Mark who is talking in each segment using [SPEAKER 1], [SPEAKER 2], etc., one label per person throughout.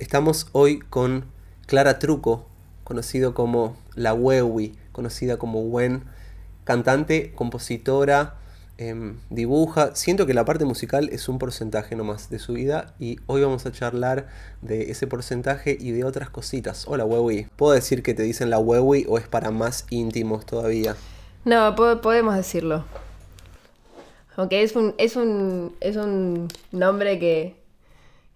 [SPEAKER 1] Estamos hoy con Clara Truco, conocido como La Wewi, conocida como Wen, cantante, compositora, em, dibuja. Siento que la parte musical es un porcentaje nomás de su vida y hoy vamos a charlar de ese porcentaje y de otras cositas. Hola Wewi, ¿puedo decir que te dicen la Wewi o es para más íntimos todavía?
[SPEAKER 2] No, podemos decirlo. Aunque es un, es un, es un nombre que,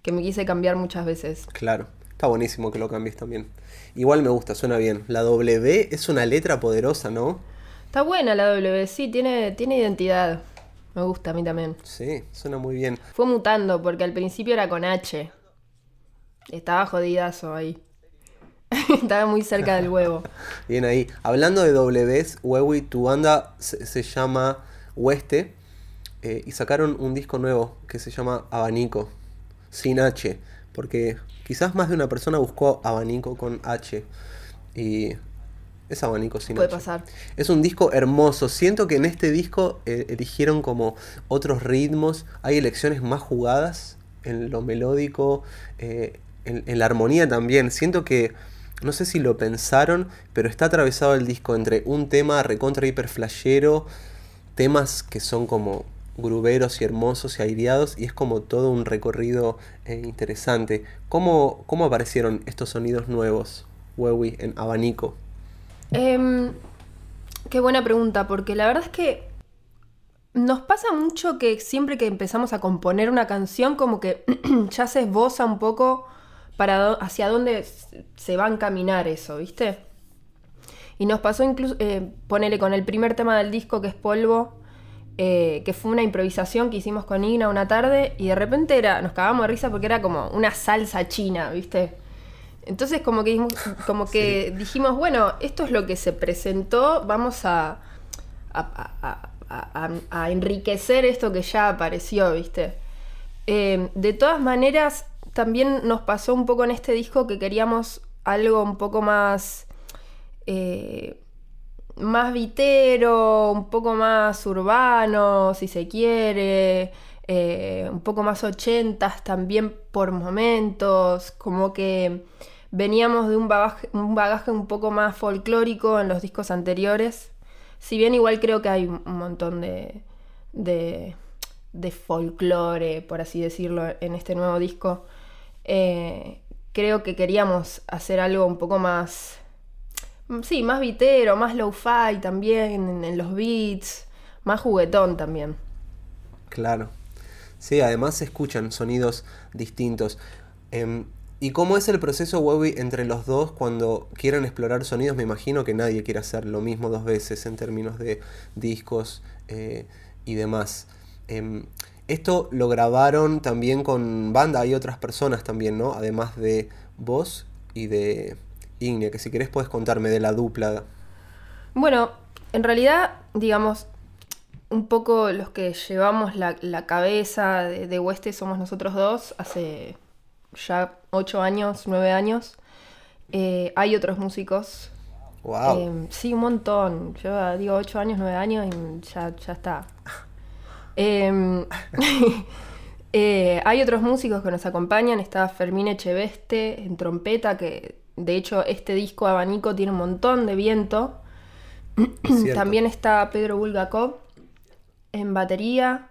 [SPEAKER 2] que me quise cambiar muchas veces.
[SPEAKER 1] Claro, está buenísimo que lo cambies también. Igual me gusta, suena bien. La W es una letra poderosa, ¿no?
[SPEAKER 2] Está buena la W, sí, tiene, tiene identidad. Me gusta a mí también.
[SPEAKER 1] Sí, suena muy bien.
[SPEAKER 2] Fue mutando, porque al principio era con H. Estaba jodidazo ahí. Estaba muy cerca del huevo.
[SPEAKER 1] Bien ahí. Hablando de Ws, Wewi, tu banda se, llama Hueste eh, y sacaron un disco nuevo que se llama Abanico, sin H, porque quizás más de una persona buscó Abanico con H y es Abanico sin
[SPEAKER 2] Puede pasar.
[SPEAKER 1] Es un disco hermoso. Siento que en este disco eh, eligieron como otros ritmos, hay elecciones más jugadas en lo melódico, eh, en la armonía también. Siento que no sé si lo pensaron, pero está atravesado el disco entre un tema recontra hiper flashero, temas que son como gruberos y hermosos y aireados, y es como todo un recorrido eh, interesante. ¿Cómo, ¿Cómo, aparecieron estos sonidos nuevos, Wewi, en abanico?
[SPEAKER 2] Em, qué buena pregunta, porque la verdad es que nos pasa mucho que siempre que empezamos a componer una canción, como que ya se esboza un poco para hacia dónde se va a encaminar eso, ¿viste? Y nos pasó incluso, eh, ponele con el primer tema del disco que es Polvo, eh, que fue una improvisación que hicimos con Igna una tarde y de repente era, nos cagamos de risa porque era como una salsa china, ¿viste? Entonces como que, como que dijimos, bueno, esto es lo que se presentó, vamos a, a, enriquecer esto que ya apareció, ¿viste? Eh, de todas maneras, también nos pasó un poco en este disco que queríamos algo un poco más. Eh, más vitero, un poco más urbano, si se quiere, eh, un poco más ochentas también por momentos, como que veníamos de un bagaje, un bagaje un poco más folclórico en los discos anteriores, si bien igual creo que hay un montón de, de, de folclore, por así decirlo, en este nuevo disco, eh, creo que queríamos hacer algo un poco más, sí, más vitero, más low-fi también en, los beats, más juguetón también.
[SPEAKER 1] Claro. Sí, además se escuchan sonidos distintos. Em, ¿Y cómo es el proceso Webby entre los dos cuando quieren explorar sonidos? Me imagino que nadie quiere hacer lo mismo dos veces en términos de discos eh, y demás. Em, esto lo grabaron también con banda, hay otras personas también, ¿no? Además de vos y de Que si querés puedes contarme de la dupla.
[SPEAKER 2] Bueno, en realidad, digamos, un poco los que llevamos la, cabeza de, de somos nosotros dos, hace ya ocho años, nueve años. Eh, hay otros músicos.
[SPEAKER 1] Wow.
[SPEAKER 2] Eh, sí, un montón. Yo digo ocho años, nueve años y ya, ya está. Em, eh, hay otros músicos que nos acompañan. Está Fermín Echeveste en trompeta, que de hecho este disco Abanico tiene un montón de viento. También está Pedro Bulgakov en batería.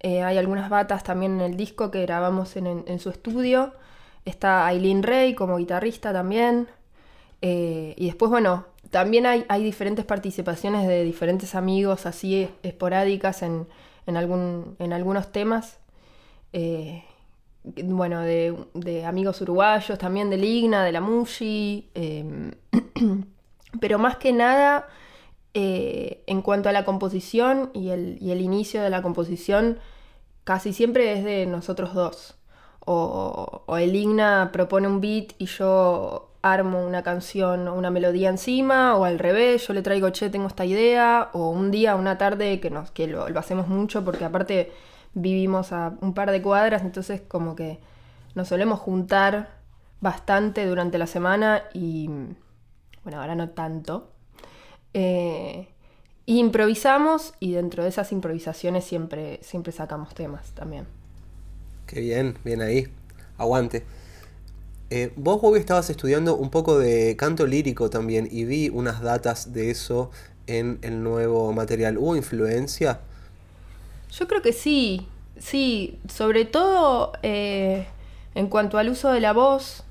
[SPEAKER 2] Eh, hay algunas batas también en el disco que grabamos en, su estudio. Está Aileen Rey como guitarrista también. Eh, y después, bueno, también hay, hay, diferentes participaciones de diferentes amigos así esporádicas en, en, algún, en algunos temas. Eh, bueno, de, amigos uruguayos, también de Ligna, de la Mushi. Em, pero más que nada, eh, en cuanto a la composición y el, y el, inicio de la composición, casi siempre es de nosotros dos. O, o el Igna propone un beat y yo armo una canción o una melodía encima, o al revés, yo le traigo, che, tengo esta idea, o un día, una tarde, que, nos, que lo, hacemos mucho, porque aparte vivimos a un par de cuadras, entonces como que nos solemos juntar bastante durante la semana y, bueno, ahora no tanto. Eh, improvisamos y dentro de esas improvisaciones siempre, siempre sacamos temas también.
[SPEAKER 1] Qué bien, bien ahí. Aguante. Eh, vos, Bobby, estabas estudiando un poco de canto lírico también y vi unas datas de eso en el nuevo material. ¿Hubo influencia?
[SPEAKER 2] Yo creo que sí, sí, sobre todo eh, en cuanto al uso de la voz,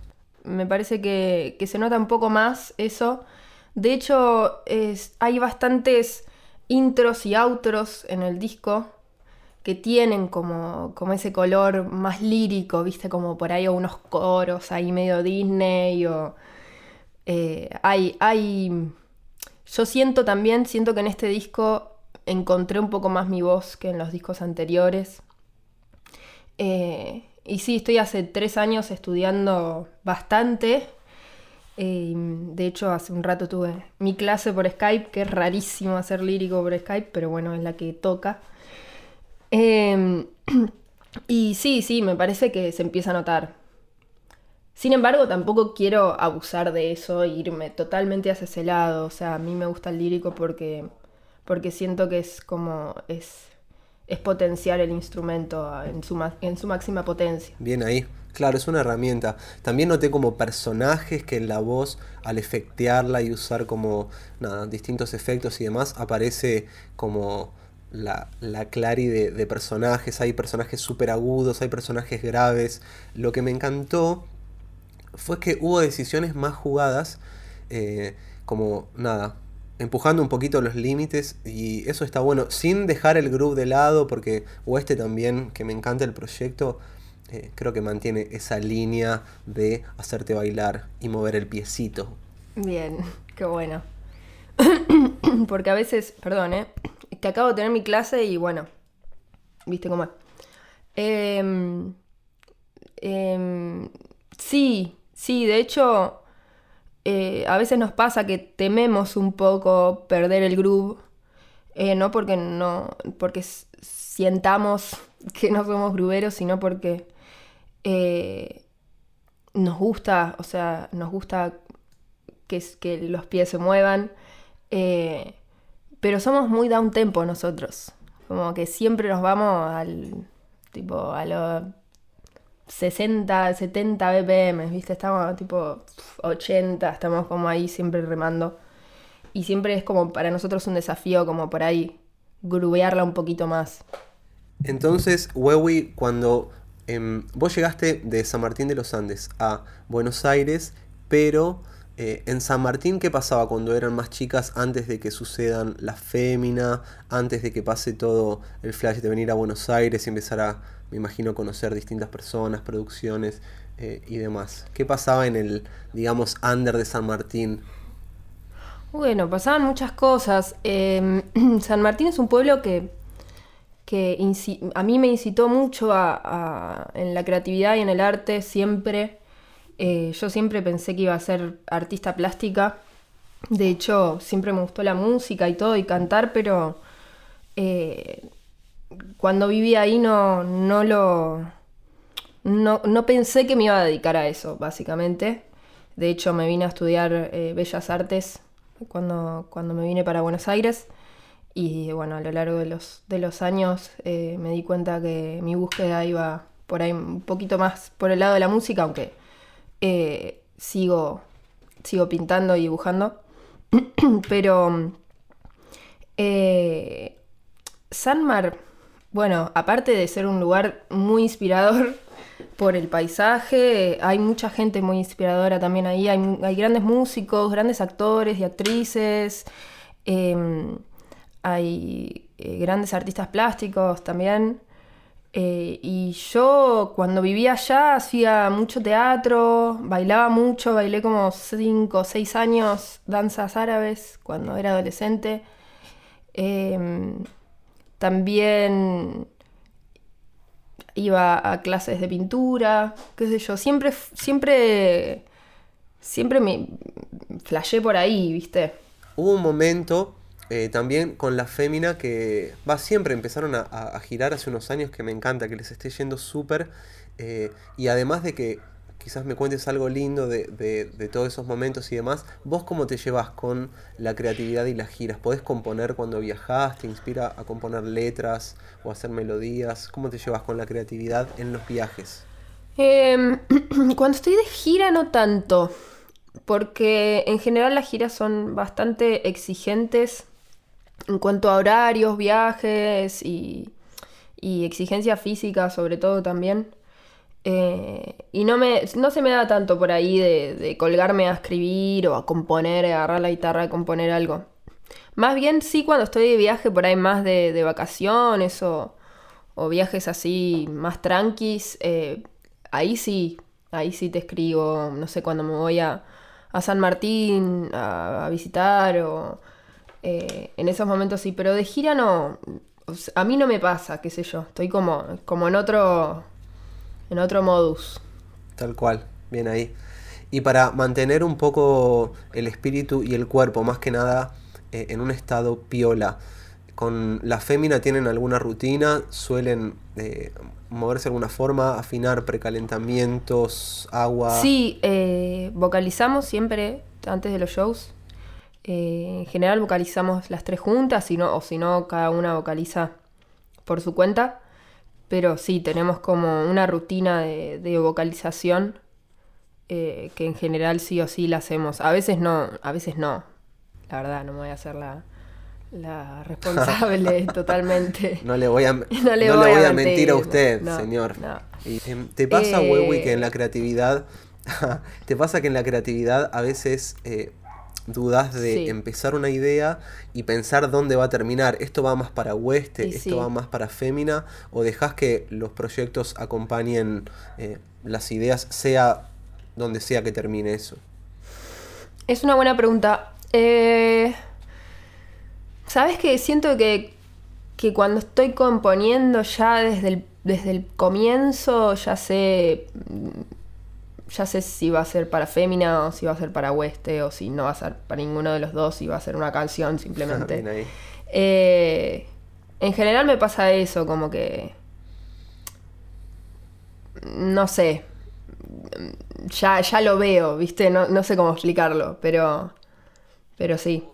[SPEAKER 2] me parece que, se nota un poco más eso. De hecho, hay bastantes intros y outros en el disco que tienen como, como ese color más lírico, viste, como por ahí unos coros ahí medio Disney o... Eh, hay, hay... Yo siento también, siento que en este disco encontré un poco más mi voz que en los discos anteriores. Eh, y sí, estoy hace tres años estudiando bastante. Eh, de hecho, hace un rato tuve mi clase por Skype, que es rarísimo hacer lírico por Skype, pero bueno, es la que toca. Em, y sí, sí, me parece que se empieza a notar. Sin embargo, tampoco quiero abusar de eso e irme totalmente hacia ese lado. O sea, a mí me gusta el lírico porque, porque siento que es como. es, es potenciar el instrumento en su, en su máxima potencia.
[SPEAKER 1] Bien ahí. Claro, es una herramienta. También noté como personajes que en la voz, al efectearla y usar como nada, distintos efectos y demás, aparece como la, la clari de, personajes, hay personajes súper agudos, hay personajes graves. Lo que me encantó fue que hubo decisiones más jugadas, eh, como nada, empujando un poquito los límites y eso está bueno, sin dejar el groove de lado, porque o este también, que me encanta el proyecto, eh, creo que mantiene esa línea de hacerte bailar y mover el piecito.
[SPEAKER 2] Bien, qué bueno. porque a veces, perdón, ¿eh? que acabo de tener mi clase y bueno, viste cómo es. Em, em, sí, sí, de hecho, eh, a veces nos pasa que tememos un poco perder el groove, eh, no porque no, porque sientamos que no somos gruberos, sino porque eh, nos gusta, o sea, nos gusta que, que los pies se muevan. Pero somos muy down tempo nosotros. Como que siempre nos vamos al. tipo a los 60, 70 BPM, ¿viste? Estamos tipo 80, estamos como ahí siempre remando. Y siempre es como para nosotros un desafío, como por ahí grubearla un poquito más.
[SPEAKER 1] Entonces, Wewi, cuando em, vos llegaste de San Martín de los Andes a Buenos Aires, pero eh, en San Martín, ¿qué pasaba cuando eran más chicas antes de que sucedan la fémina, antes de que pase todo el flash de venir a Buenos Aires y empezar a, me imagino, conocer distintas personas, producciones eh, y demás? ¿Qué pasaba en el, digamos, under de San Martín?
[SPEAKER 2] Bueno, pasaban muchas cosas. Em, San Martín es un pueblo que, que a mí me incitó mucho en la creatividad y en el arte siempre. Eh, yo siempre pensé que iba a ser artista plástica. De hecho, siempre me gustó la música y todo y cantar, pero eh, cuando viví ahí no, no lo. No, pensé que me iba a dedicar a eso, básicamente. De hecho, me vine a estudiar eh, Bellas Artes cuando, cuando me vine para Buenos Aires. Y bueno, a lo largo de los, de los años me di cuenta que mi búsqueda iba por ahí un poquito más por el lado de la música, aunque eh, sigo, sigo pintando y dibujando. Pero eh, Sanmar, bueno, aparte de ser un lugar muy inspirador por el paisaje, hay mucha gente muy inspiradora también ahí. Hay, grandes músicos, grandes actores y actrices. Em, hay eh, grandes artistas plásticos también. Eh, y yo cuando vivía allá hacía mucho teatro, bailaba mucho, bailé como 5 o 6 años danzas árabes cuando era adolescente. Em, también iba a clases de pintura, qué sé yo, siempre, siempre, siempre me flashé por ahí, ¿viste?
[SPEAKER 1] Hubo un momento eh, también con la fémina que va siempre empezaron a, girar hace unos años que me encanta que les esté yendo súper eh, y además de que quizás me cuentes algo lindo de, de, todos esos momentos y demás. Vos cómo te llevas con la creatividad y las giras podés componer cuando viajás te inspira a componer letras o hacer melodías cómo te llevas con la creatividad en los viajes
[SPEAKER 2] Em, cuando estoy de gira no tanto, porque en general las giras son bastante exigentes en cuanto a horarios, viajes y, y exigencia física sobre todo también. Eh, y no, me, no se me da tanto por ahí de, colgarme a escribir o a componer, agarrar la guitarra y componer algo. Más bien sí cuando estoy de viaje por ahí más de, vacaciones o, viajes así más tranquis, eh, ahí sí, ahí sí te escribo, no sé, cuando me voy a, San Martín a, visitar o eh, en esos momentos sí, pero de gira no, a mí no me pasa, qué sé yo, estoy como, como en otro en otro modus.
[SPEAKER 1] Tal cual, bien ahí. Y para mantener un poco el espíritu y el cuerpo, más que nada eh, en un estado piola, con la fémina tienen alguna rutina, suelen eh, moverse de alguna forma, afinar precalentamientos, agua.
[SPEAKER 2] Sí, eh, vocalizamos siempre antes de los shows. en general vocalizamos las tres juntas, o si no, cada una vocaliza por su cuenta. Pero sí, tenemos como una rutina de, vocalización eh, que en general sí o sí la hacemos. A veces no, a veces no. La verdad, no me voy a hacer la, responsable totalmente.
[SPEAKER 1] No le voy a, no le voy, a, mentir, a usted, señor. Em, ¿Te pasa, eh... que en la creatividad, te pasa que en la creatividad a veces eh, dudas de empezar una idea y pensar dónde va a terminar. ¿Esto va más para Oeste? ¿Esto va más para Fémina? ¿O dejas que los proyectos acompañen eh, las ideas, sea donde sea que termine eso?
[SPEAKER 2] Es una buena pregunta. Eh, Sabes que siento que, que cuando estoy componiendo ya desde el, desde el comienzo, ya sé ya sé si va a ser para Fémina o si va a ser para Oeste o si no va a ser para ninguno de los dos, si va a ser una canción simplemente. Eh, en general me pasa eso, como que... No sé. Ya, ya lo veo, ¿viste? No, no sé cómo explicarlo, pero... Pero sí.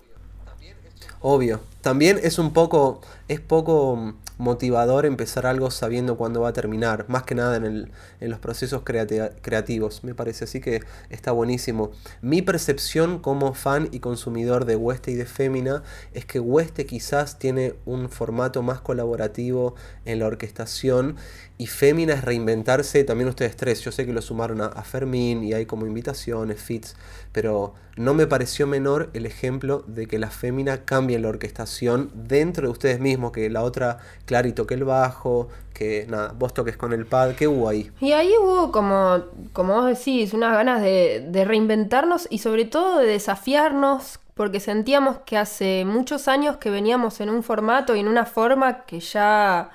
[SPEAKER 1] Obvio. También es un poco... Es poco motivador empezar algo sabiendo cuándo va a terminar, más que nada en, el, en los procesos creativos, me parece así que está buenísimo. Mi percepción como fan y consumidor de Weste y de Fémina es que Weste quizás tiene un formato más colaborativo en la orquestación y Fémina es reinventarse, también ustedes tres, yo sé que lo sumaron a, Fermín y hay como invitaciones, fits, pero no me pareció menor el ejemplo de que la Fémina cambie la orquestación dentro de ustedes mismos, que la otra Clary toque el bajo, que nada, vos toques con el pad, ¿qué hubo ahí?
[SPEAKER 2] Y ahí hubo como, como vos decís, unas ganas de, de reinventarnos y sobre todo de desafiarnos porque sentíamos que hace muchos años que veníamos en un formato y en una forma que ya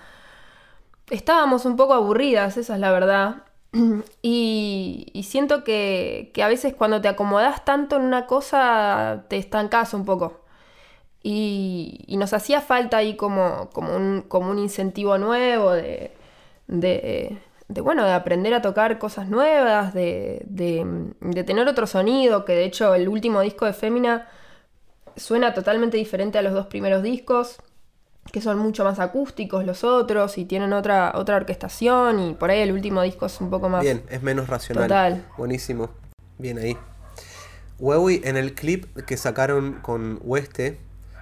[SPEAKER 2] estábamos un poco aburridas, esa es la verdad. Y, siento que, a veces cuando te acomodas tanto en una cosa te estancas un poco. Y, nos hacía falta ahí como, como, un, como un incentivo nuevo de, de, bueno, de aprender a tocar cosas nuevas, de, de, tener otro sonido, que de hecho el último disco de Fémina suena totalmente diferente a los dos primeros discos que son mucho más acústicos los otros y tienen otra, otra orquestación y por ahí el último disco es un poco más...
[SPEAKER 1] Bien, es menos racional. Total. Buenísimo. Bien ahí. Huawei en el clip que sacaron con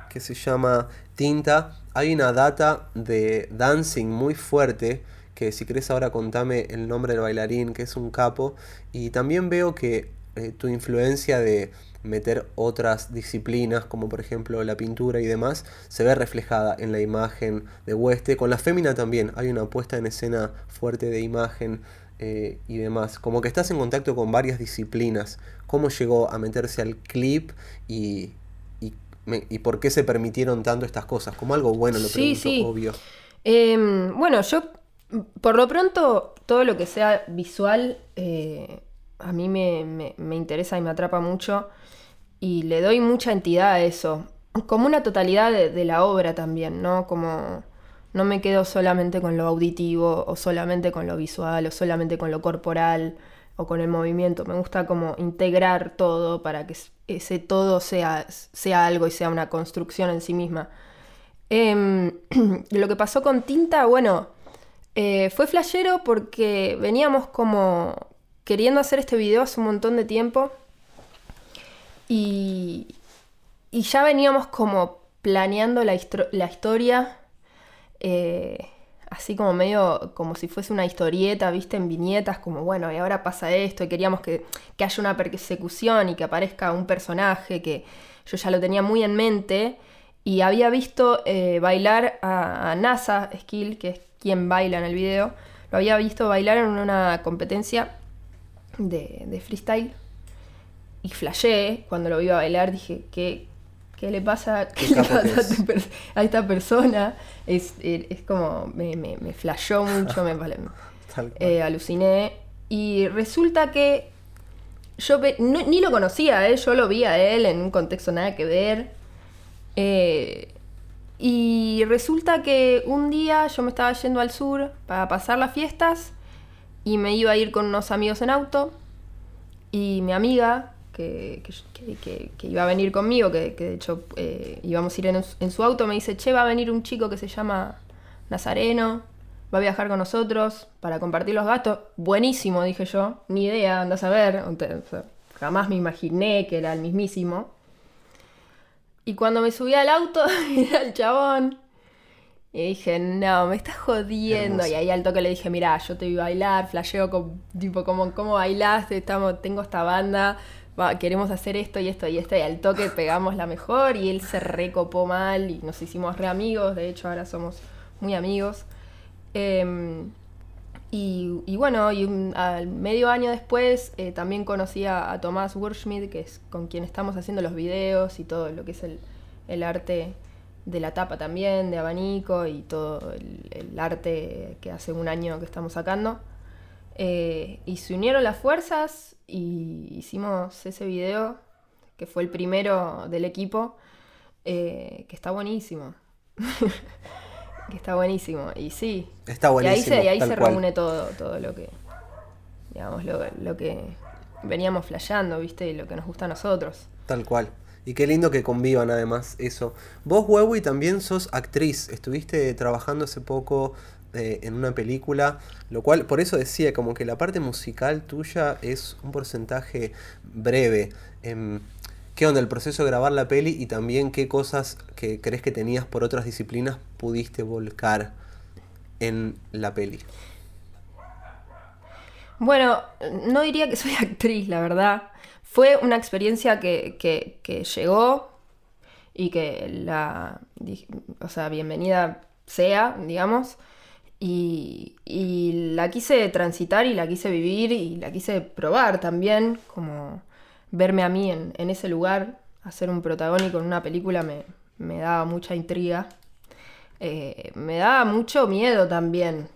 [SPEAKER 1] Que se llama Tinta, hay una data de dancing muy fuerte, que si querés ahora contame el nombre del bailarín, que es un capo, y también veo que eh, tu influencia de meter otras disciplinas, como por ejemplo la pintura y demás, se ve reflejada en la imagen de Hueste. Con la fémina también hay una puesta en escena fuerte de imagen eh, y demás. Como que estás en contacto con varias disciplinas. ¿Cómo llegó a meterse al clip y, y, por qué se permitieron tanto estas cosas? Como algo bueno, lo
[SPEAKER 2] sí,
[SPEAKER 1] pregunto, obvio.
[SPEAKER 2] Em, bueno, yo por lo pronto todo lo que sea visual eh, a mí me, interesa y me atrapa mucho y le doy mucha entidad a eso, como una totalidad de, la obra también, ¿no? Como no me quedo solamente con lo auditivo o solamente con lo visual o solamente con lo corporal o con el movimiento, me gusta como integrar todo para que ese todo sea, sea algo y sea una construcción en sí misma. Em, lo que pasó con tinta, bueno, Eh, fue flashero porque veníamos como queriendo hacer este video hace un montón de tiempo y, y ya veníamos como planeando la, la historia, eh, así como medio como si fuese una historieta, viste, en viñetas, como bueno, y ahora pasa esto, y queríamos que, que haya una persecución y que aparezca un personaje que yo ya lo tenía muy en mente, y había visto eh, bailar a, NASA Skill, que es quien baila en el video, lo había visto bailar en una competencia de, freestyle. Y flashé cuando lo vi a bailar, dije, ¿qué, ¿Qué le pasa, a, esta persona? Es, como, me, me, me flashó mucho, me eh, aluciné. Y resulta que yo ni lo conocía, ¿eh? yo lo vi a él en un contexto nada que ver. Eh, y resulta que un día yo me estaba yendo al sur para pasar las fiestas y me iba a ir con unos amigos en auto. Y mi amiga, que, iba a venir conmigo, que, de hecho eh, íbamos a ir en, su auto, me dice, che, va a venir un chico que se llama Nazareno, va a viajar con nosotros para compartir los gastos. Buenísimo, dije yo, ni idea, andas a ver, jamás me imaginé que era el mismísimo. Y cuando me subí al auto, era el chabón. Y dije, no, me estás jodiendo. Y ahí al toque le dije, mira, yo te vi bailar, flasheo con, tipo, como, ¿cómo bailaste? Estamos, tengo esta banda, queremos hacer esto y esto y esto, y al toque pegamos la mejor, y él se recopó mal, y nos hicimos re amigos, de hecho ahora somos muy amigos. Em, y, bueno, y al medio año después eh, también conocí a, Tomás Wurschmidt, que es con quien estamos haciendo los videos y todo lo que es el, arte de la tapa también, de abanico y todo el arte que hace un año que estamos sacando. Eh, y se unieron las fuerzas y hicimos ese video, que fue el primero del equipo, eh, que está buenísimo. que está buenísimo. Y sí.
[SPEAKER 1] Está buenísimo.
[SPEAKER 2] Y ahí se, reúne todo, todo lo que. Digamos, lo, que veníamos flasheando, ¿viste? Y lo que nos gusta a nosotros.
[SPEAKER 1] Tal cual. Y qué lindo que convivan además eso. Vos, y también sos actriz. Estuviste trabajando hace poco eh, en una película, lo cual por eso decía como que la parte musical tuya es un porcentaje breve. Em, ¿Qué onda el proceso de grabar la peli y también qué cosas que crees que tenías por otras disciplinas pudiste volcar en la peli?
[SPEAKER 2] Bueno, no diría que soy actriz, la verdad. Fue una experiencia que, que, que llegó y que la, o sea, bienvenida sea, digamos. Y, la quise transitar y la quise vivir y la quise probar también, como verme a mí en, ese lugar, hacer un protagónico en una película me, me daba mucha intriga. Eh, me daba mucho miedo también,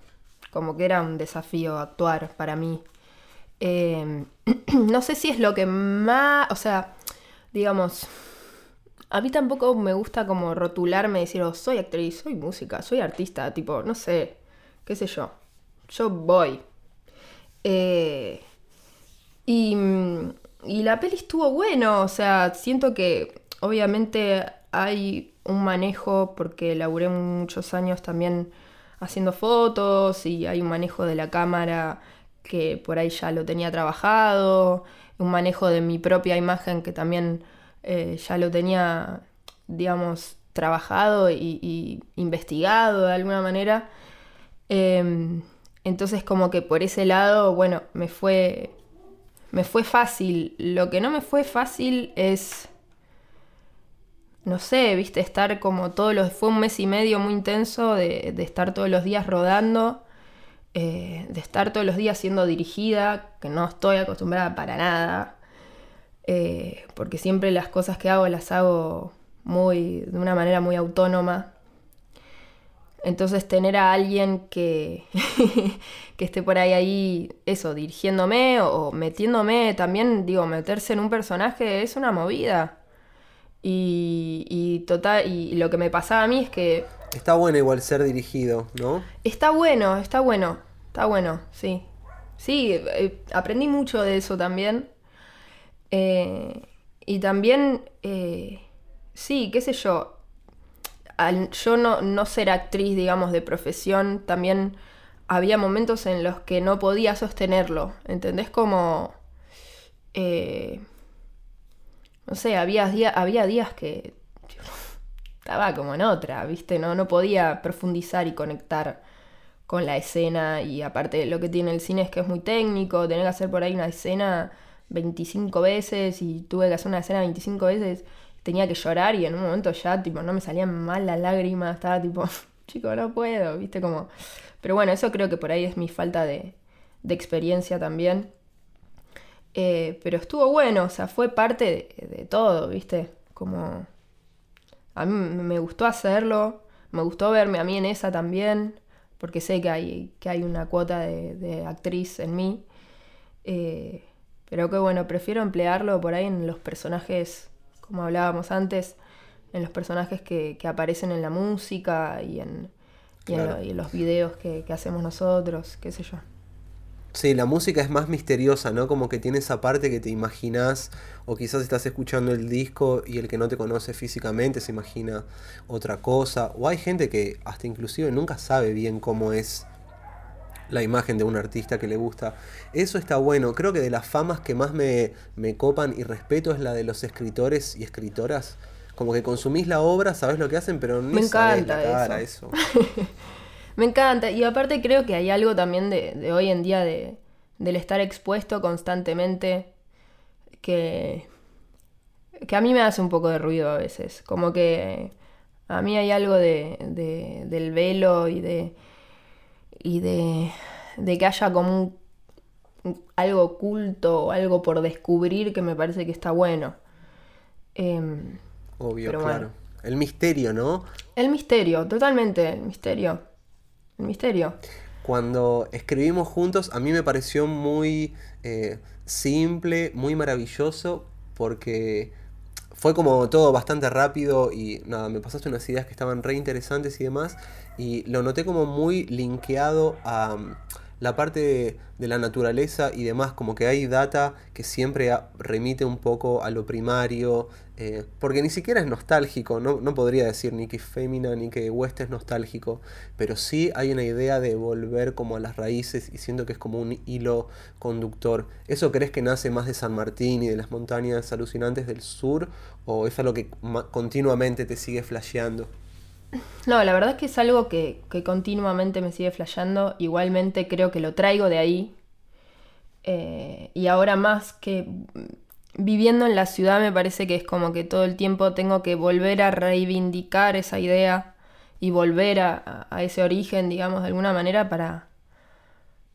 [SPEAKER 2] como que era un desafío actuar para mí. Eh, no sé si es lo que más, o sea, digamos, a mí tampoco me gusta como rotularme, decir, oh, soy actriz, soy música, soy artista, tipo, no sé, qué sé yo, yo voy. Eh, y, y, la peli estuvo bueno, o sea, siento que obviamente hay un manejo, porque laburé muchos años también haciendo fotos y hay un manejo de la cámara que por ahí ya lo tenía trabajado, un manejo de mi propia imagen que también eh, ya lo tenía, digamos, trabajado y, y investigado de alguna manera. Em, entonces como que por ese lado, bueno, me fue, me fue fácil. Lo que no me fue fácil es, no sé, viste, estar como todos los, fue un mes y medio muy intenso de, estar todos los días rodando, eh, de estar todos los días siendo dirigida, que no estoy acostumbrada para nada, eh, porque siempre las cosas que hago las hago muy, de una manera muy autónoma. Entonces tener a alguien que, que esté por ahí, ahí, eso, dirigiéndome o, metiéndome, también digo, meterse en un personaje es una movida. Y, y, total, y lo que me pasaba a mí es que...
[SPEAKER 1] Está bueno igual ser dirigido, ¿no?
[SPEAKER 2] Está bueno, está bueno, está bueno, sí. Sí, eh, aprendí mucho de eso también. Eh, y también, eh, sí, qué sé yo, yo no, no ser actriz, digamos, de profesión, también había momentos en los que no podía sostenerlo, ¿entendés? Como... eh, no sé, había, había días que estaba como en otra, ¿viste? No, no podía profundizar y conectar con la escena y aparte lo que tiene el cine es que es muy técnico, tener que hacer por ahí una escena 25 veces y tuve que hacer una escena 25 veces, tenía que llorar y en un momento ya tipo no me salían mal las lágrimas, estaba tipo, chico, no puedo, ¿viste? Como... Pero bueno, eso creo que por ahí es mi falta de, de experiencia también. Eh, pero estuvo bueno, o sea, fue parte de, todo, ¿viste? Como... A mí me gustó hacerlo, me gustó verme a mí en esa también, porque sé que hay, que hay una cuota de, de actriz en mí. Eh, pero que bueno, prefiero emplearlo por ahí en los personajes, como hablábamos antes, en los personajes que, que aparecen en la música y en, y en
[SPEAKER 1] Claro.
[SPEAKER 2] lo- y en los videos que, que hacemos nosotros, qué sé yo.
[SPEAKER 1] Sí, la música es más misteriosa, ¿no? Como que tiene esa parte que te imaginas, o quizás estás escuchando el disco y el que no te conoce físicamente se imagina otra cosa, o hay gente que hasta inclusive nunca sabe bien cómo es la imagen de un artista que le gusta. Eso está bueno, creo que de las famas que más me, me copan y respeto es la de los escritores y escritoras. Como que consumís la obra, sabes lo que hacen, pero ni
[SPEAKER 2] Me
[SPEAKER 1] sabés la
[SPEAKER 2] encanta
[SPEAKER 1] cara, eso.
[SPEAKER 2] Me encanta. Y aparte creo que hay algo también de, de hoy en día de, del estar expuesto constantemente que, que a mí me hace un poco de ruido a veces. Como que a mí hay algo de, de- del velo y de, y de, de que haya como un, un- algo oculto o algo por descubrir que me parece que está bueno. Em,
[SPEAKER 1] Obvio, claro.
[SPEAKER 2] bueno.
[SPEAKER 1] El misterio, ¿no?
[SPEAKER 2] el misterio, totalmente, el misterio. El misterio.
[SPEAKER 1] Cuando escribimos juntos, a mí me pareció muy eh, simple, muy maravilloso, porque fue como todo bastante rápido y nada, me pasaste unas ideas que estaban re interesantes y demás, y lo noté como muy linkeado a la parte de, la naturaleza y demás, como que hay data que siempre remite un poco a lo primario, eh, porque ni siquiera es nostálgico, no, no podría decir ni que Fémina ni que West es nostálgico, pero sí hay una idea de volver como a las raíces y siento que es como un hilo conductor. ¿Eso crees que nace más de San Martín y de las montañas alucinantes del sur o es algo que continuamente te sigue flasheando?
[SPEAKER 2] No, la verdad es que es algo que, que continuamente me sigue flasheando. Igualmente creo que lo traigo de ahí. Eh, y ahora más que viviendo en la ciudad me parece que es como que todo el tiempo tengo que volver a reivindicar esa idea y volver a- a ese origen, digamos, de alguna manera para,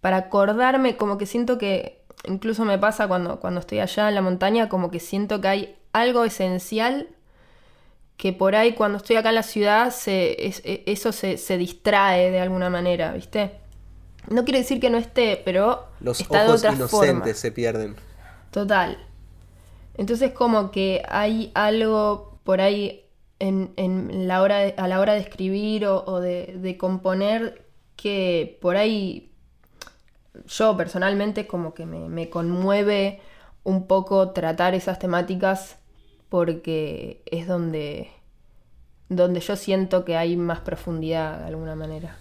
[SPEAKER 2] para acordarme, como que siento que incluso me pasa cuando, cuando estoy allá en la montaña, como que siento que hay algo esencial que por ahí cuando estoy acá en la ciudad se, es- e- eso se, se distrae de alguna manera, ¿viste? No quiere decir que no esté, pero
[SPEAKER 1] Los
[SPEAKER 2] está de
[SPEAKER 1] ojos
[SPEAKER 2] otra
[SPEAKER 1] inocentes
[SPEAKER 2] forma.
[SPEAKER 1] se pierden.
[SPEAKER 2] Total. Entonces como que hay algo por ahí en, en la hora de- a la hora de escribir o, o de, de componer que por ahí yo personalmente como que me, me conmueve un poco tratar esas temáticas porque es donde, donde yo siento que hay más profundidad de alguna manera.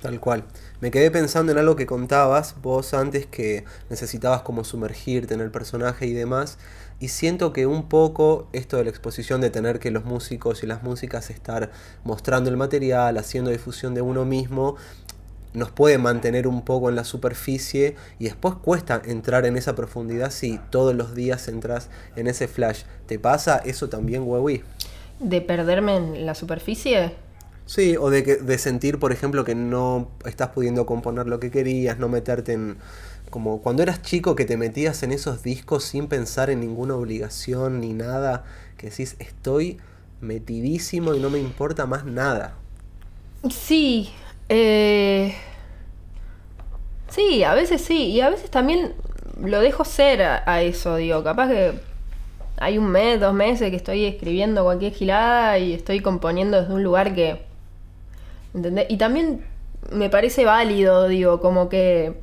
[SPEAKER 1] Tal cual. Me quedé pensando en algo que contabas vos antes que necesitabas como sumergirte en el personaje y demás. Y siento que un poco esto de la exposición de tener que los músicos y las músicas estar mostrando el material, haciendo difusión de uno mismo, nos puede mantener un poco en la superficie y después cuesta entrar en esa profundidad si todos los días entras en ese flash. ¿Te pasa eso también, Huawei?
[SPEAKER 2] De perderme en la superficie,
[SPEAKER 1] Sí, o de, que, de sentir, por ejemplo, que no estás pudiendo componer lo que querías, no meterte en... Como cuando eras chico que te metías en esos discos sin pensar en ninguna obligación ni nada, que decís, estoy metidísimo y no me importa más nada.
[SPEAKER 2] Sí, eh, sí, a veces sí, y a veces también lo dejo ser a, a eso, digo, capaz que hay un mes, dos meses que estoy escribiendo cualquier gilada y estoy componiendo desde un lugar que, ¿entendés? Y también me parece válido, digo, como que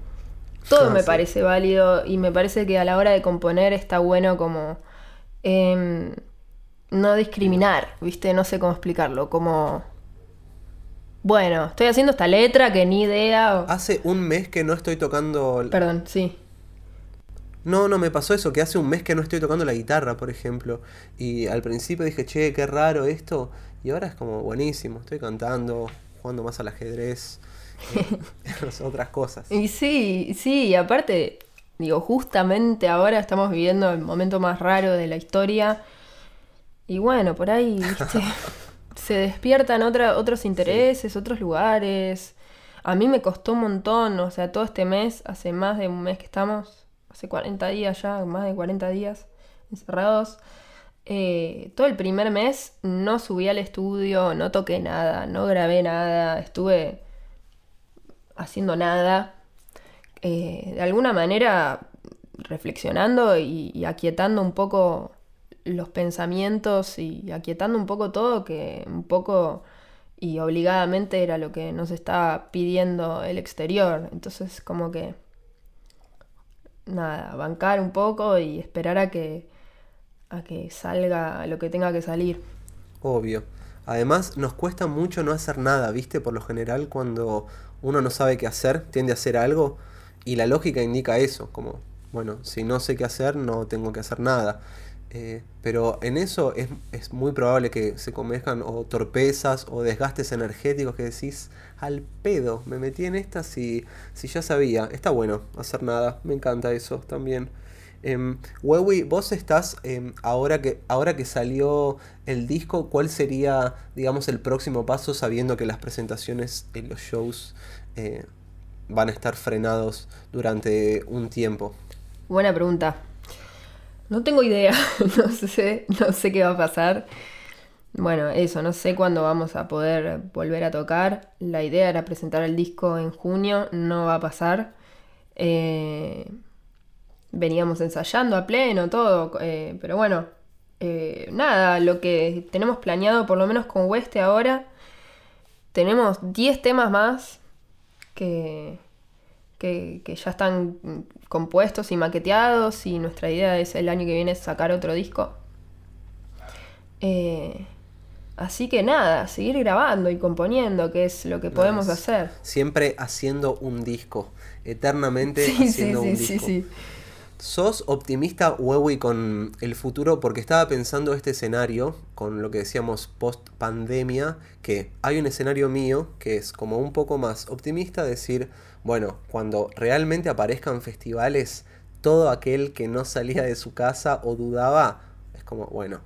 [SPEAKER 2] todo
[SPEAKER 1] Ah,
[SPEAKER 2] me
[SPEAKER 1] sí.
[SPEAKER 2] parece válido y me parece que a la hora de componer está bueno como em, no discriminar, ¿viste? No sé cómo explicarlo, como... Bueno, estoy haciendo esta letra que ni idea.
[SPEAKER 1] Hace un mes que no estoy tocando...
[SPEAKER 2] Perdón, sí.
[SPEAKER 1] No, no, me pasó eso, que hace un mes que no estoy tocando la guitarra, por ejemplo. Y al principio dije, che, qué raro esto. Y ahora es como buenísimo, estoy cantando, jugando más al ajedrez, eh, otras cosas.
[SPEAKER 2] Y sí, sí, y aparte, digo, justamente ahora estamos viviendo el momento más raro de la historia. Y bueno, por ahí, ¿viste? Se despiertan otra, otros intereses, otros lugares. A mí me costó un montón, o sea, todo este mes, hace más de un mes que estamos, hace 40 días ya, más de 40 días encerrados. Eh, todo el primer mes no subí al estudio, no toqué nada, no grabé nada, estuve haciendo nada. Eh, de alguna manera reflexionando y aquietando un poco los pensamientos y aquietando un poco todo, que un poco y obligadamente era lo que nos estaba pidiendo el exterior. Entonces como que, nada, bancar un poco y esperar a que, a que salga lo que tenga que salir.
[SPEAKER 1] Obvio. Además nos cuesta mucho no hacer nada, ¿viste? Por lo general cuando uno no sabe qué hacer, tiende a hacer algo y la lógica indica eso, como, bueno, si no sé qué hacer, no tengo que hacer nada. Eh, pero en eso es, muy probable que se comezcan o torpezas o desgastes energéticos que decís, al pedo, me metí en esta si, si ya sabía. Está bueno hacer nada, me encanta eso también. Eh, vos estás, em, ahora, que, ahora que salió el disco, ¿cuál sería, digamos, el próximo paso sabiendo que las presentaciones en los shows eh, van a estar frenados durante un tiempo?
[SPEAKER 2] Buena pregunta. No tengo idea, no sé, no sé qué va a pasar. Bueno, eso, no sé cuándo vamos a poder volver a tocar. La idea era presentar el disco en junio, no va a pasar. Eh, veníamos ensayando a pleno, todo, eh, pero bueno, eh, nada, lo que tenemos planeado, por lo menos con Weste ahora, tenemos 10 temas más que, que, ya están compuestos y maqueteados y nuestra idea es el año que viene sacar otro disco. Eh, así que nada, seguir grabando y componiendo, que es lo que podemos hacer.
[SPEAKER 1] Siempre haciendo un disco, eternamente haciendo un disco. ¿Sos optimista, Wewi, con el futuro? Porque estaba pensando este escenario, con lo que decíamos post pandemia, que hay un escenario mío que es como un poco más optimista, decir, bueno, cuando realmente aparezcan festivales, todo aquel que no salía de su casa o dudaba, es como, bueno,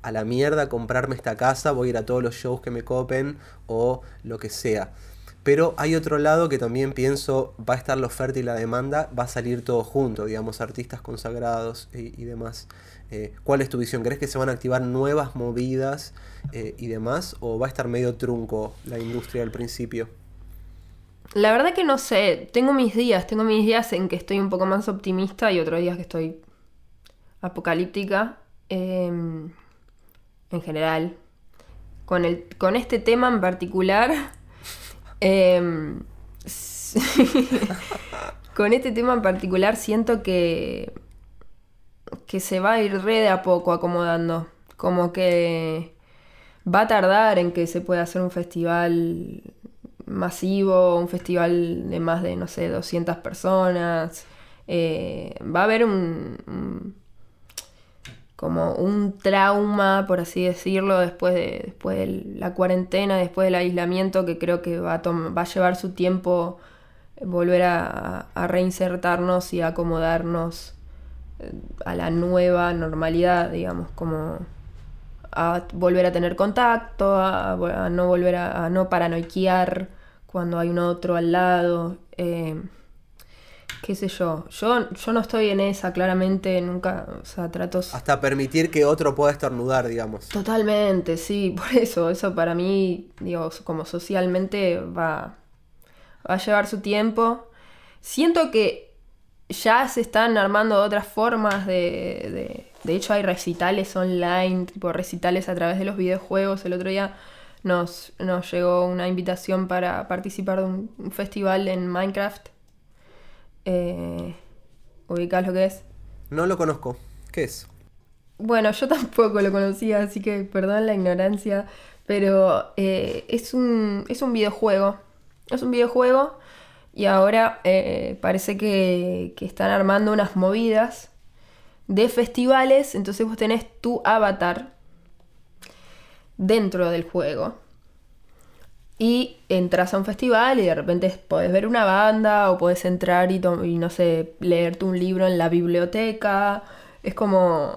[SPEAKER 1] a la mierda comprarme esta casa, voy a ir a todos los shows que me copen o lo que sea. Pero hay otro lado que también pienso, va a estar la oferta y la demanda, va a salir todo junto, digamos, artistas consagrados y, demás. Eh, ¿Cuál es tu visión? ¿Crees que se van a activar nuevas movidas eh, y demás? ¿O va a estar medio trunco la industria al principio?
[SPEAKER 2] La verdad que no sé, tengo mis días, tengo mis días en que estoy un poco más optimista y otros días que estoy apocalíptica em, en general. Con, el, con este tema en particular, em, con este tema en particular siento que, que se va a ir re de a poco acomodando. Como que va a tardar en que se pueda hacer un festival masivo, un festival de más de, no sé, 200 personas. Eh, va a haber un, como un trauma, por así decirlo, después de, después de la cuarentena, después del aislamiento, que creo que va a, va a llevar su tiempo volver a, a reinsertarnos y acomodarnos eh, a la nueva normalidad, digamos, como a volver a tener contacto, a, no volver a, no paranoiquear cuando hay un otro al lado. Eh, qué sé yo. yo. Yo no estoy en esa, claramente, nunca, o sea, trato...
[SPEAKER 1] Hasta permitir que otro pueda estornudar, digamos.
[SPEAKER 2] Totalmente, sí, por eso, eso para mí, digo, como socialmente va, va a llevar su tiempo. Siento que ya se están armando otras formas de de hecho hay recitales online, tipo recitales a través de los videojuegos. El otro día nos, nos llegó una invitación para participar de un, festival en Minecraft. Eh, ¿Ubicás lo que es?
[SPEAKER 1] No lo conozco. ¿Qué es?
[SPEAKER 2] Bueno, yo tampoco lo conocía, así que perdón la ignorancia. Pero eh, es, un, es un videojuego. Es un videojuego y ahora eh, parece que, que están armando unas movidas de festivales. Entonces vos tenés tu avatar dentro del juego. Y entras a un festival y de repente podés ver una banda o podés entrar y, no sé, leerte un libro en la biblioteca. Es como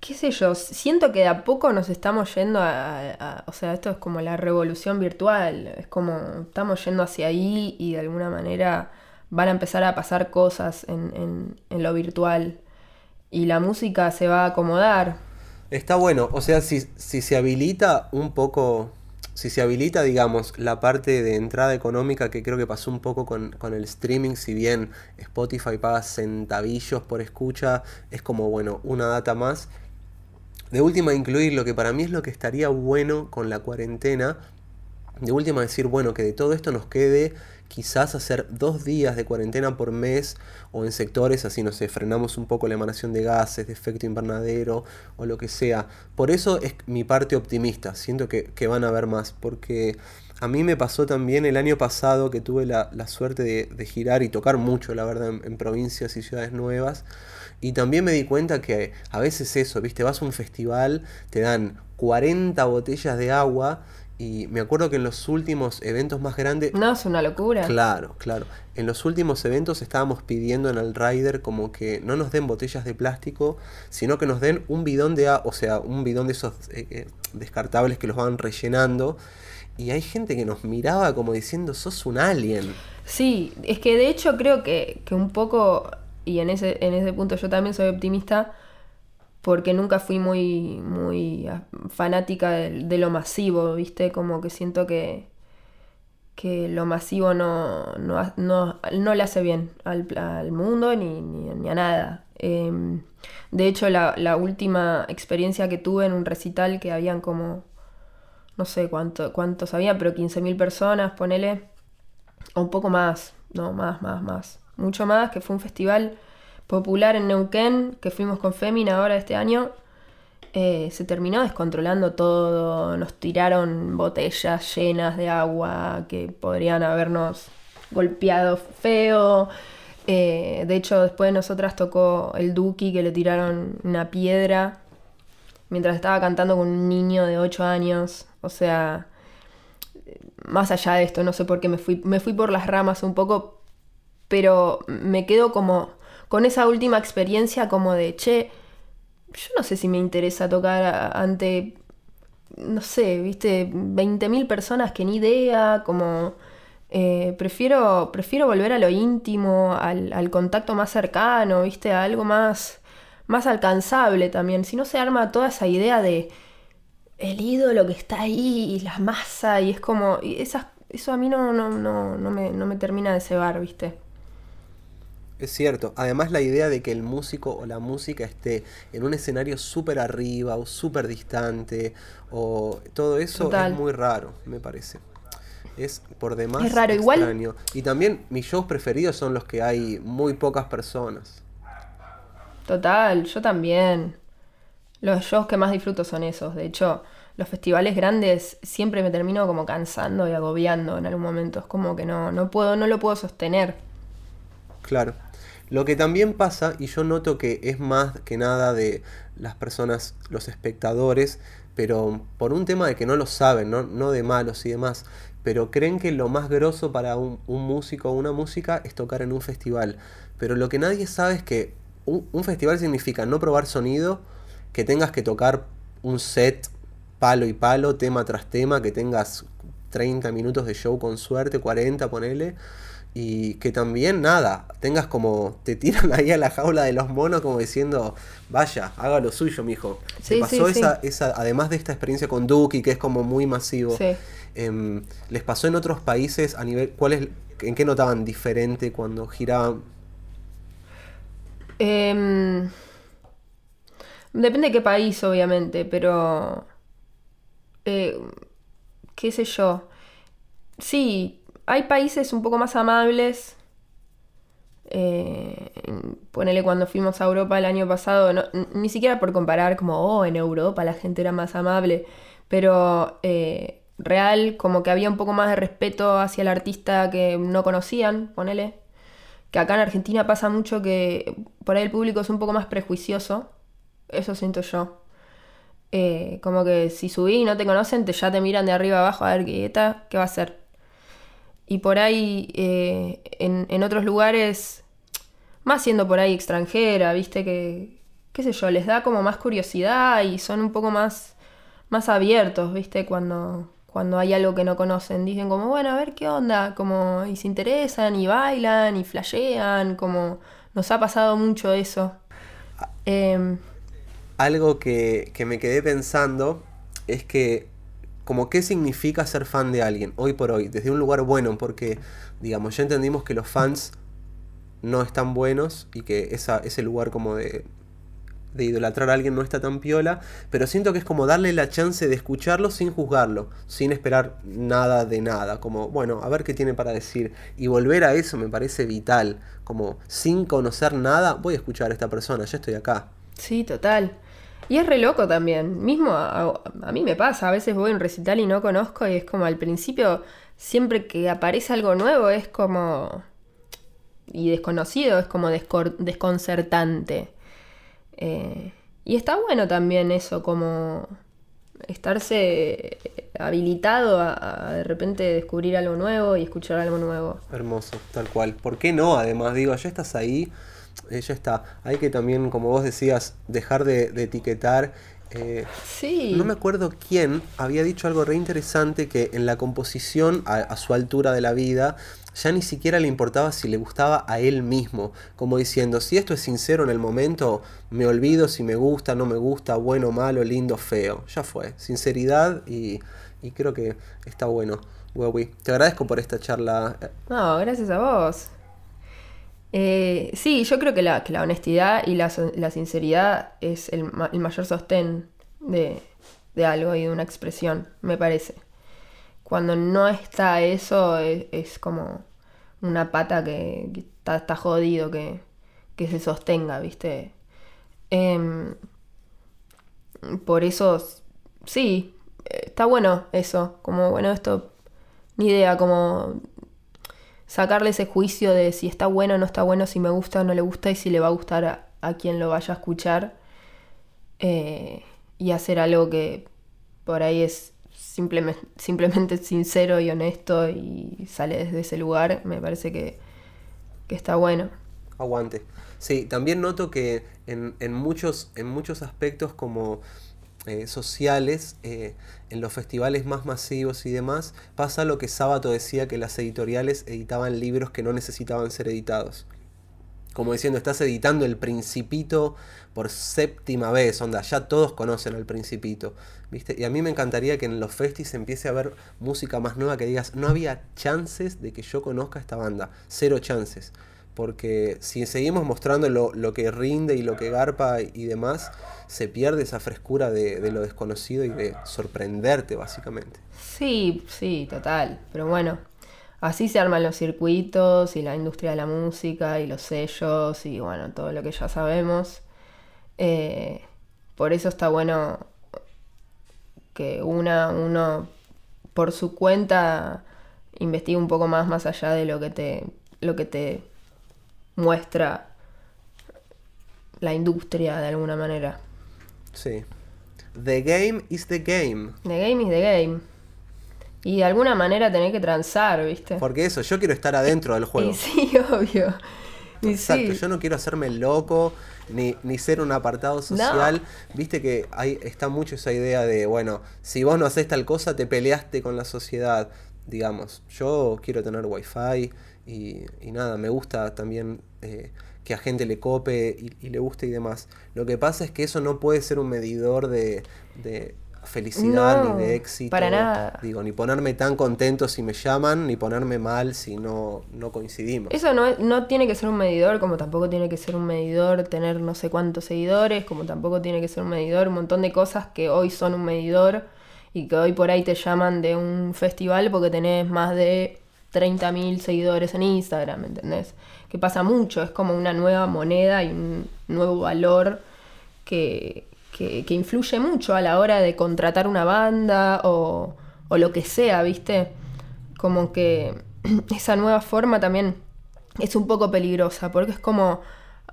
[SPEAKER 2] qué sé yo, siento que de a poco nos estamos yendo a, o sea, esto es como la revolución virtual, es como estamos yendo hacia ahí y de alguna manera van a empezar a pasar cosas en, en, lo virtual y la música se va a acomodar.
[SPEAKER 1] Está bueno, o sea, si, si se habilita un poco, si se habilita, digamos, la parte de entrada económica que creo que pasó un poco con, con, el streaming, si bien Spotify paga centavillos por escucha, es como, bueno, una data más de última incluir lo que para mí es lo que estaría bueno con la cuarentena. De última decir, bueno, que de todo esto nos quede quizás hacer dos días de cuarentena por mes o en sectores así, no sé, frenamos un poco la emanación de gases, de efecto invernadero o lo que sea. Por eso es mi parte optimista, siento que, van a haber más, porque a mí me pasó también el año pasado que tuve la, suerte de, girar y tocar mucho, la verdad, en provincias y ciudades nuevas. Y también me di cuenta que a veces eso, viste, vas a un festival, te dan 40 botellas de agua y me acuerdo que en los últimos eventos más grandes...
[SPEAKER 2] No, es una locura.
[SPEAKER 1] Claro, claro. En los últimos eventos estábamos pidiendo en el rider como que no nos den botellas de plástico, sino que nos den un bidón de o sea, un bidón de esos eh, eh, descartables que los van rellenando. Y hay gente que nos miraba como diciendo, sos un alien.
[SPEAKER 2] Sí, es que de hecho creo que, que un poco y en ese, en ese punto yo también soy optimista porque nunca fui muy, muy fanática de, lo masivo, ¿viste? Como que siento que, que lo masivo no, no, no, le hace bien al, al mundo ni, ni, a nada. Em, de hecho, la, la, última experiencia que tuve en un recital que habían como, no sé cuánto, cuántos había, pero 15.000 personas, ponele, o un poco más, no, más, más, más mucho más, que fue un festival popular en Neuquén, que fuimos con Femina ahora este año. Eh, se terminó descontrolando todo, nos tiraron botellas llenas de agua que podrían habernos golpeado feo. Eh, de hecho, después de nosotras tocó el Duki, que le tiraron una piedra mientras estaba cantando con un niño de 8 años. O sea, más allá de esto, no sé por qué me fui, me fui por las ramas un poco, pero me quedo como con esa última experiencia como de, che, yo no sé si me interesa tocar ante, no sé, viste, 20.000 personas que ni idea, como... Eh, prefiero, prefiero volver a lo íntimo, al, contacto más cercano, ¿viste? A algo más, más alcanzable también. Si no se arma toda esa idea de el ídolo que está ahí y la masa y es como... Esas, eso a mí no, no, no, no, no me termina de cebar, ¿viste?
[SPEAKER 1] Es cierto. Además la idea de que el músico o la música esté en un escenario súper arriba o súper distante o todo eso es muy raro, me parece. Es por demás
[SPEAKER 2] es raro.
[SPEAKER 1] extraño. Y también mis shows preferidos son los que hay muy pocas personas.
[SPEAKER 2] Total, yo también. Los shows que más disfruto son esos. De hecho, los festivales grandes siempre me termino como cansando y agobiando en algún momento. Es como que no, no puedo, no lo puedo sostener.
[SPEAKER 1] Claro. Lo que también pasa, y yo noto que es más que nada de las personas, los espectadores, pero por un tema de que no lo saben, no, de malos y demás, pero creen que lo más grosso para un, músico o una música es tocar en un festival. Pero lo que nadie sabe es que un, un festival significa no probar sonido, que tengas que tocar un set palo y palo, tema tras tema, que tengas 30 minutos de show con suerte, 40, ponele y que también nada, tengas como, te tiran ahí a la jaula de los monos como diciendo, vaya, haga lo suyo, mijo. Sí, pasó esa, esa, además de esta experiencia con Duki, que es como muy masivo, em, ¿les pasó en otros países a nivel, cuál es, en qué notaban diferente cuando giraban?
[SPEAKER 2] Em, depende de qué país, obviamente, pero... Eh, ¿Qué sé yo? Sí, hay países un poco más amables. Eh, ponele cuando fuimos a Europa el año pasado, ni siquiera por comparar como, oh, en Europa la gente era más amable, pero eh, real, como que había un poco más de respeto hacia el artista que no conocían, ponele. Que acá en Argentina pasa mucho que por ahí el público es un poco más prejuicioso, eso siento yo. Eh, como que si subí y no te conocen, te, ya te miran de arriba abajo a ver qué, qué va a hacer. Y por ahí, eh, en, en, otros lugares, más siendo por ahí extranjera, viste, que, qué sé yo, les da como más curiosidad y son un poco más, más abiertos, viste, cuando, cuando hay algo que no conocen. Dicen como, bueno, a ver qué onda, como, y se interesan, y bailan, y flashean, como, nos ha pasado mucho eso. Eh,
[SPEAKER 1] algo que, me quedé pensando es que como qué significa ser fan de alguien hoy por hoy, desde un lugar bueno, porque digamos, ya entendimos que los fans no están buenos y que esa, ese lugar como de, de idolatrar a alguien no está tan piola, pero siento que es como darle la chance de escucharlo sin juzgarlo, sin esperar nada de nada, como, bueno, a ver qué tiene para decir. Y volver a eso me parece vital, como sin conocer nada, voy a escuchar a esta persona, ya estoy acá.
[SPEAKER 2] Sí, total. Y es re loco también. Mismo a, mí me pasa, a veces voy a un recital y no conozco y es como al principio, siempre que aparece algo nuevo es como... Y desconocido, es como desconcertante. Eh, y está bueno también eso, como estarse habilitado a, de repente descubrir algo nuevo y escuchar algo nuevo.
[SPEAKER 1] Hermoso, tal cual. ¿Por qué no? Además, digo, ya estás ahí, ella está. Hay que también, como vos decías, dejar de, etiquetar. Eh,
[SPEAKER 2] sí.
[SPEAKER 1] No me acuerdo quién había dicho algo re interesante que en la composición, a, su altura de la vida, ya ni siquiera le importaba si le gustaba a él mismo. Como diciendo, si esto es sincero en el momento, me olvido si me gusta, no me gusta, bueno, malo, lindo, feo. Ya fue. Sinceridad y, y creo que está bueno. Te agradezco por esta charla.
[SPEAKER 2] No, gracias a vos. Eh, sí, yo creo que la, honestidad y la, sinceridad es el, mayor sostén de, algo y de una expresión, me parece. Cuando no está eso, es, como una pata que, está, jodido que, se sostenga, ¿viste? Em, por eso, sí, está bueno eso, como bueno, esto, ni idea, como sacarle ese juicio de si está bueno o no está bueno, si me gusta o no le gusta y si le va a gustar a, quien lo vaya a escuchar. Eh, y hacer algo que por ahí es simplemente, simplemente sincero y honesto y sale desde ese lugar, me parece que, está bueno.
[SPEAKER 1] Aguante. Sí, también noto que en, en, muchos, en muchos aspectos como eh, sociales, eh, en los festivales más masivos y demás, pasa lo que Sábato decía que las editoriales editaban libros que no necesitaban ser editados. Como diciendo, estás editando el Principito por séptima vez, onda, ya todos conocen al Principito, ¿viste? Y a mí me encantaría que en los festis empiece a haber música más nueva que digas, no había chances de que yo conozca esta banda, cero chances porque si seguimos mostrando lo, que rinde y lo que garpa y demás, se pierde esa frescura de, lo desconocido y de sorprenderte, básicamente.
[SPEAKER 2] Sí, sí, total. Pero bueno, así se arman los circuitos y la industria de la música y los sellos y bueno, todo lo que ya sabemos. Eh, por eso está bueno que una, uno por su cuenta investigue un poco más más allá de lo que te, lo que te muestra la industria de alguna manera.
[SPEAKER 1] Sí. The game is the game.
[SPEAKER 2] The game is the game. Y de alguna manera tener que transar, ¿viste?
[SPEAKER 1] Porque eso, yo quiero estar adentro del juego.
[SPEAKER 2] Y sí, obvio.
[SPEAKER 1] Exacto, yo no quiero hacerme loco ni, ni ser un apartado social. Viste que hay, está mucho esa idea de, bueno, si vos no haces tal cosa, te peleaste con la sociedad. Digamos, yo quiero tener wifi y, y nada, me gusta también eh, que a gente le cope y, le guste y demás. Lo que pasa es que eso no puede ser un medidor de, felicidad ni de éxito.
[SPEAKER 2] Para nada.
[SPEAKER 1] Digo, ni ponerme tan contento si me llaman, ni ponerme mal si no, no coincidimos.
[SPEAKER 2] Eso no, no tiene que ser un medidor, como tampoco tiene que ser un medidor tener no sé cuántos seguidores, como tampoco tiene que ser un medidor un montón de cosas que hoy son un medidor y que hoy por ahí te llaman de un festival porque tenés más de 30.000 seguidores en Instagram, ¿me entendés? que pasa mucho, es como una nueva moneda y un nuevo valor que, que, que influye mucho a la hora de contratar una banda o, o lo que sea, ¿viste? Como que esa nueva forma también es un poco peligrosa, porque es como,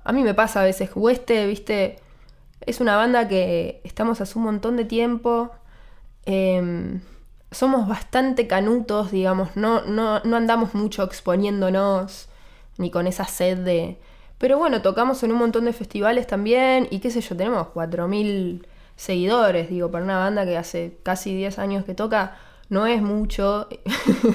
[SPEAKER 2] a mí me pasa a veces, Hueste, ¿viste? Es una banda que estamos hace un montón de tiempo. em, somos bastante canutos, digamos, no, no, no andamos mucho exponiéndonos, ni con esa sed de... Pero bueno, tocamos en un montón de festivales también, y qué sé yo, tenemos 4.000 seguidores, digo, para una banda que hace casi 10 años que toca, no es mucho.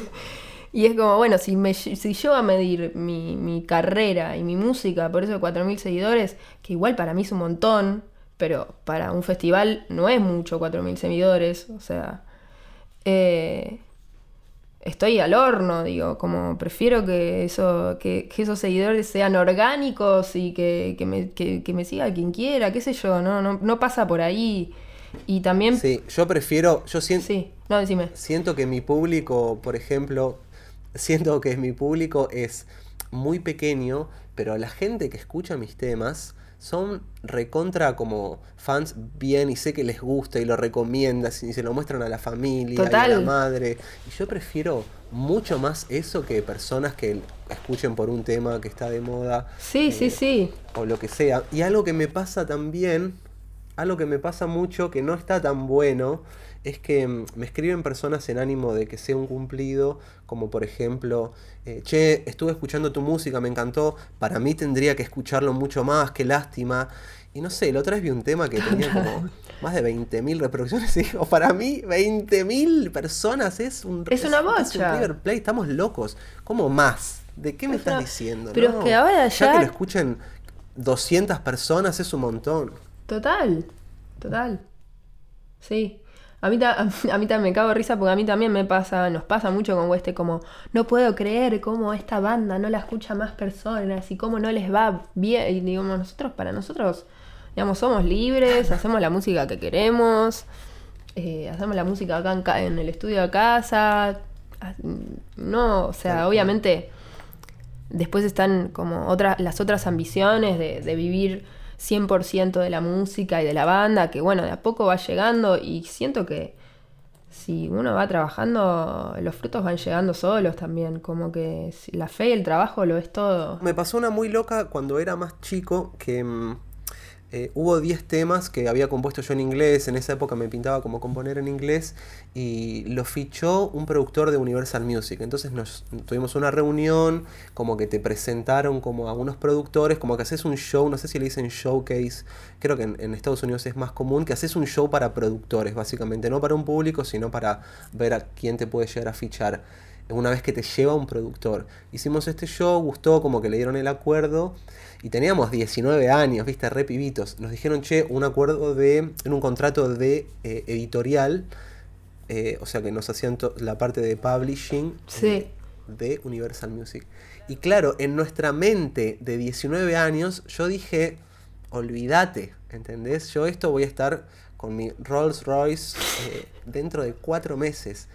[SPEAKER 2] y es como, bueno, si, me, si yo a medir mi, mi carrera y mi música por esos 4.000 seguidores, que igual para mí es un montón, pero para un festival no es mucho 4.000 seguidores, o sea, eh, estoy al horno, digo, como prefiero que, eso, que, que esos seguidores sean orgánicos y que, que me, que- me siga quien quiera, qué sé yo, no, no, no pasa por ahí. Y también... Sí,
[SPEAKER 1] Sí, yo prefiero, yo siento,
[SPEAKER 2] no, decime.
[SPEAKER 1] siento que mi público, por ejemplo, siento que mi público es muy pequeño, pero la gente que escucha mis temas son recontra como fans bien y sé que les gusta y lo recomiendan y se lo muestran a la familia y a la madre. Y yo prefiero mucho más eso que personas que escuchen por un tema que está de moda
[SPEAKER 2] Sí, sí,
[SPEAKER 1] eh,
[SPEAKER 2] sí.
[SPEAKER 1] o lo que sea. Y algo que me pasa también, algo que me pasa mucho que no está tan bueno, es que mm, me escriben personas en ánimo de que sea un cumplido, como por ejemplo, eh, che, estuve escuchando tu música, me encantó, para mí tendría que escucharlo mucho más, qué lástima. Y no sé, la otra vez vi un tema que tenía como más de 20.000 reproducciones y digo, para mí 20.000 personas es un
[SPEAKER 2] Es una
[SPEAKER 1] un
[SPEAKER 2] bocha.
[SPEAKER 1] River Plate, estamos locos. ¿Cómo más? ¿De qué me
[SPEAKER 2] Es
[SPEAKER 1] estás
[SPEAKER 2] una-
[SPEAKER 1] diciendo?
[SPEAKER 2] pero es que ahora
[SPEAKER 1] ya que
[SPEAKER 2] ya-
[SPEAKER 1] lo escuchen 200 personas es un montón.
[SPEAKER 2] Total, total. Sí. A mí, ta- a mí también me cago de risa porque a mí también me pasa, nos pasa mucho con Weste como, no puedo creer cómo esta banda no la escucha más personas y cómo no les va bien. Y digamos, nosotros, para nosotros, digamos, somos libres, hacemos la música que queremos, eh, hacemos la música acá en, en el estudio de casa. ah, No, o sea, obviamente después están como otras, las otras ambiciones de, de vivir 100% de la música y de la banda, que bueno, de a poco va llegando y siento que si uno va trabajando, los frutos van llegando solos también, como que la fe y el trabajo lo es todo.
[SPEAKER 1] Me pasó una muy loca cuando era más chico que mm, eh, hubo 10 temas que había compuesto yo en inglés. En esa época me pintaba como componer en inglés y lo fichó un productor de Universal Music. Entonces nos tuvimos una reunión, como que te presentaron como a unos productores, como que haces un show, no sé si le dicen showcase, creo que en, en Estados Unidos es más común, que haces un show para productores, básicamente, no para un público, sino para ver a quién te puede llegar a fichar una vez que te lleva un productor. Hicimos este show, gustó, como que le dieron el acuerdo y teníamos 19 años, viste, re pibitos. Nos dijeron, che, un acuerdo de, en un contrato de eh, editorial, eh, o sea que nos hacían la parte de publishing
[SPEAKER 2] Sí.
[SPEAKER 1] de Universal Music. Y claro, en nuestra mente de 19 años, yo dije, olvídate, ¿entendés? Yo esto voy a estar con mi Rolls Royce eh, dentro de cuatro meses.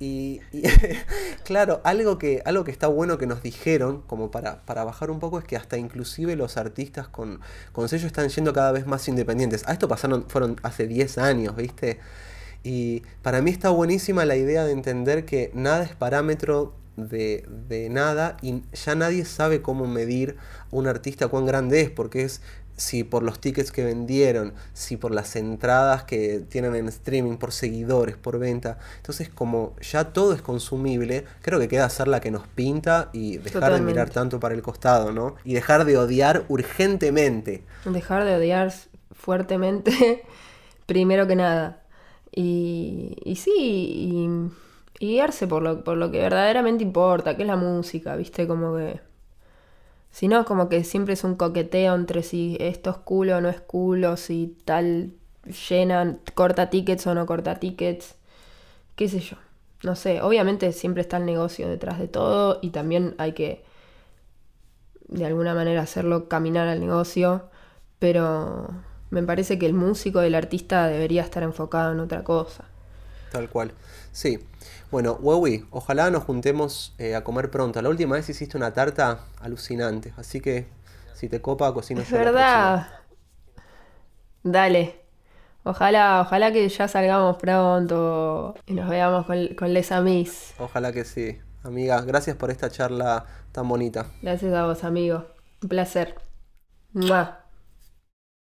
[SPEAKER 1] Y, claro, algo que, algo que está bueno que nos dijeron, como para, para bajar un poco, es que hasta inclusive los artistas con, con sello están yendo cada vez más independientes. A esto pasaron, fueron hace 10 años, ¿viste? Y para mí está buenísima la idea de entender que nada es parámetro de, de nada y ya nadie sabe cómo medir un artista cuán grande es, porque es si por los tickets que vendieron, si por las entradas que tienen en streaming, por seguidores, por venta. Entonces, como ya todo es consumible, creo que queda hacer la que nos pinta y dejar de mirar tanto para el costado, ¿no? Y dejar de odiar urgentemente.
[SPEAKER 2] Dejar de odiar fuertemente, primero que nada. Y, y sí, y, y guiarse por lo, por lo que verdaderamente importa, que es la música, ¿viste? Como que... Si no, como que siempre es un coqueteo entre si esto es culo o no es culo, si tal llenan, corta tickets o no corta tickets, qué sé yo. No sé, obviamente siempre está el negocio detrás de todo y también hay que de alguna manera hacerlo caminar al negocio, pero me parece que el músico, el artista debería estar enfocado en otra cosa.
[SPEAKER 1] Tal cual. Sí. Bueno, Wewi, ojalá nos juntemos eh, a comer pronto. La última vez hiciste una tarta alucinante, así que si te copa, cocino
[SPEAKER 2] Es
[SPEAKER 1] yo la
[SPEAKER 2] verdad. Dale, Ojalá, ojalá que ya salgamos pronto y nos veamos con, con les amis.
[SPEAKER 1] Ojalá que sí. Amiga, gracias por esta charla tan bonita.
[SPEAKER 2] Gracias a vos, amigo. Un placer. Mua.